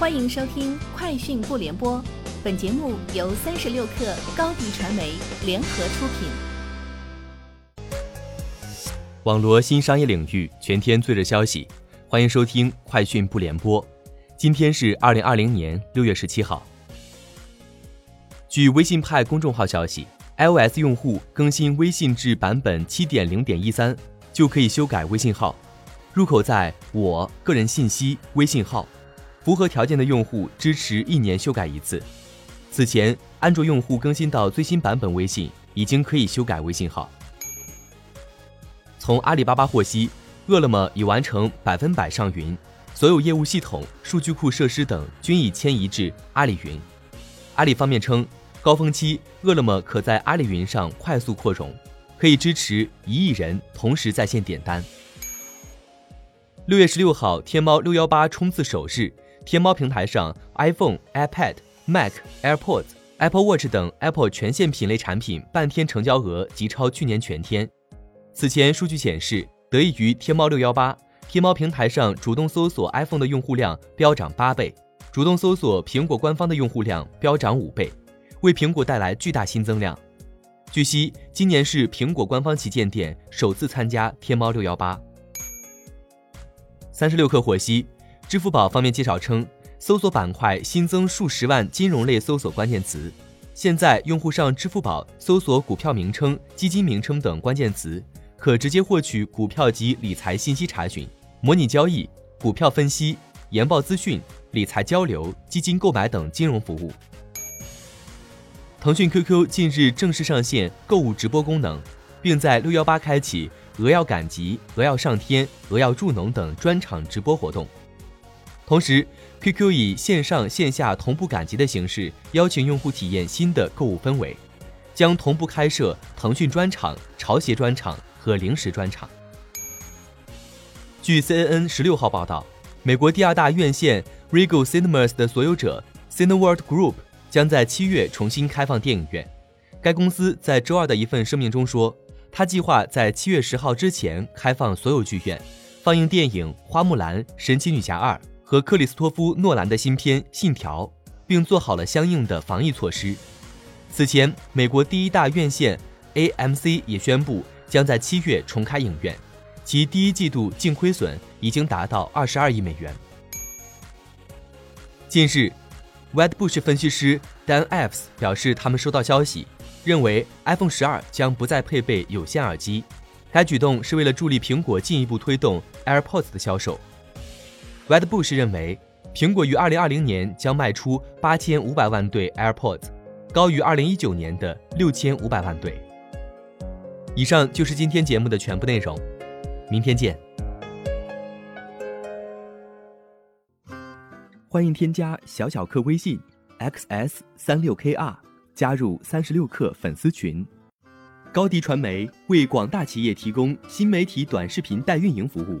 欢迎收听《快讯不联播》，本节目由三十六克高低传媒联合出品。网罗新商业领域全天最热消息，欢迎收听《快讯不联播》。今天是二零二零年六月十七号。据微信派公众号消息，iOS 用户更新微信至版本七点零点一三，就可以修改微信号，入口在我个人信息微信号。符合条件的用户支持一年修改一次。此前，安卓用户更新到最新版本微信已经可以修改微信号。从阿里巴巴获悉，饿了么已完成百分百上云，所有业务系统、数据库设施等均已迁移至阿里云。阿里方面称，高峰期饿了么可在阿里云上快速扩容，可以支持一亿人同时在线点单。六月十六号，天猫六幺八冲刺首日。天猫平台上，iPhone、iPad、Mac、AirPods、Apple Watch 等 Apple 全线品类产品半天成交额即超去年全天。此前数据显示，得益于天猫六幺八，天猫平台上主动搜索 iPhone 的用户量飙涨八倍，主动搜索苹果官方的用户量飙涨五倍，为苹果带来巨大新增量。据悉，今年是苹果官方旗舰店首次参加天猫六幺八。三十六氪获悉。支付宝方面介绍称，搜索板块新增数十万金融类搜索关键词。现在，用户上支付宝搜索股票名称、基金名称等关键词，可直接获取股票及理财信息查询、模拟交易、股票分析、研报资讯、理财交流、基金购买等金融服务。腾讯 QQ 近日正式上线购物直播功能，并在六幺八开启鹅要赶集、鹅要上天、鹅要助农等专场直播活动。同时，QQ 以线上线下同步赶集的形式，邀请用户体验新的购物氛围，将同步开设腾讯专场、潮鞋专场和零食专场。据 CNN 十六号报道，美国第二大院线 Regal Cinemas 的所有者 Cineworld Group 将在七月重新开放电影院。该公司在周二的一份声明中说，他计划在七月十号之前开放所有剧院，放映电影《花木兰》《神奇女侠二》。和克里斯托夫·诺兰的新片《信条》，并做好了相应的防疫措施。此前，美国第一大院线 AMC 也宣布将在七月重开影院，其第一季度净亏损已经达到二十二亿美元。近日，Wedbush 分析师 Dan Ives 表示，他们收到消息，认为 iPhone 十二将不再配备有线耳机。该举动是为了助力苹果进一步推动 AirPods 的销售。Wedbush 认为，苹果于2020年将卖出8500万对 AirPods，高于2019年的6500万对。以上就是今天节目的全部内容，明天见。欢迎添加小小客微信 xs 三六 kr，加入三十六氪粉丝群。高迪传媒为广大企业提供新媒体短视频代运营服务。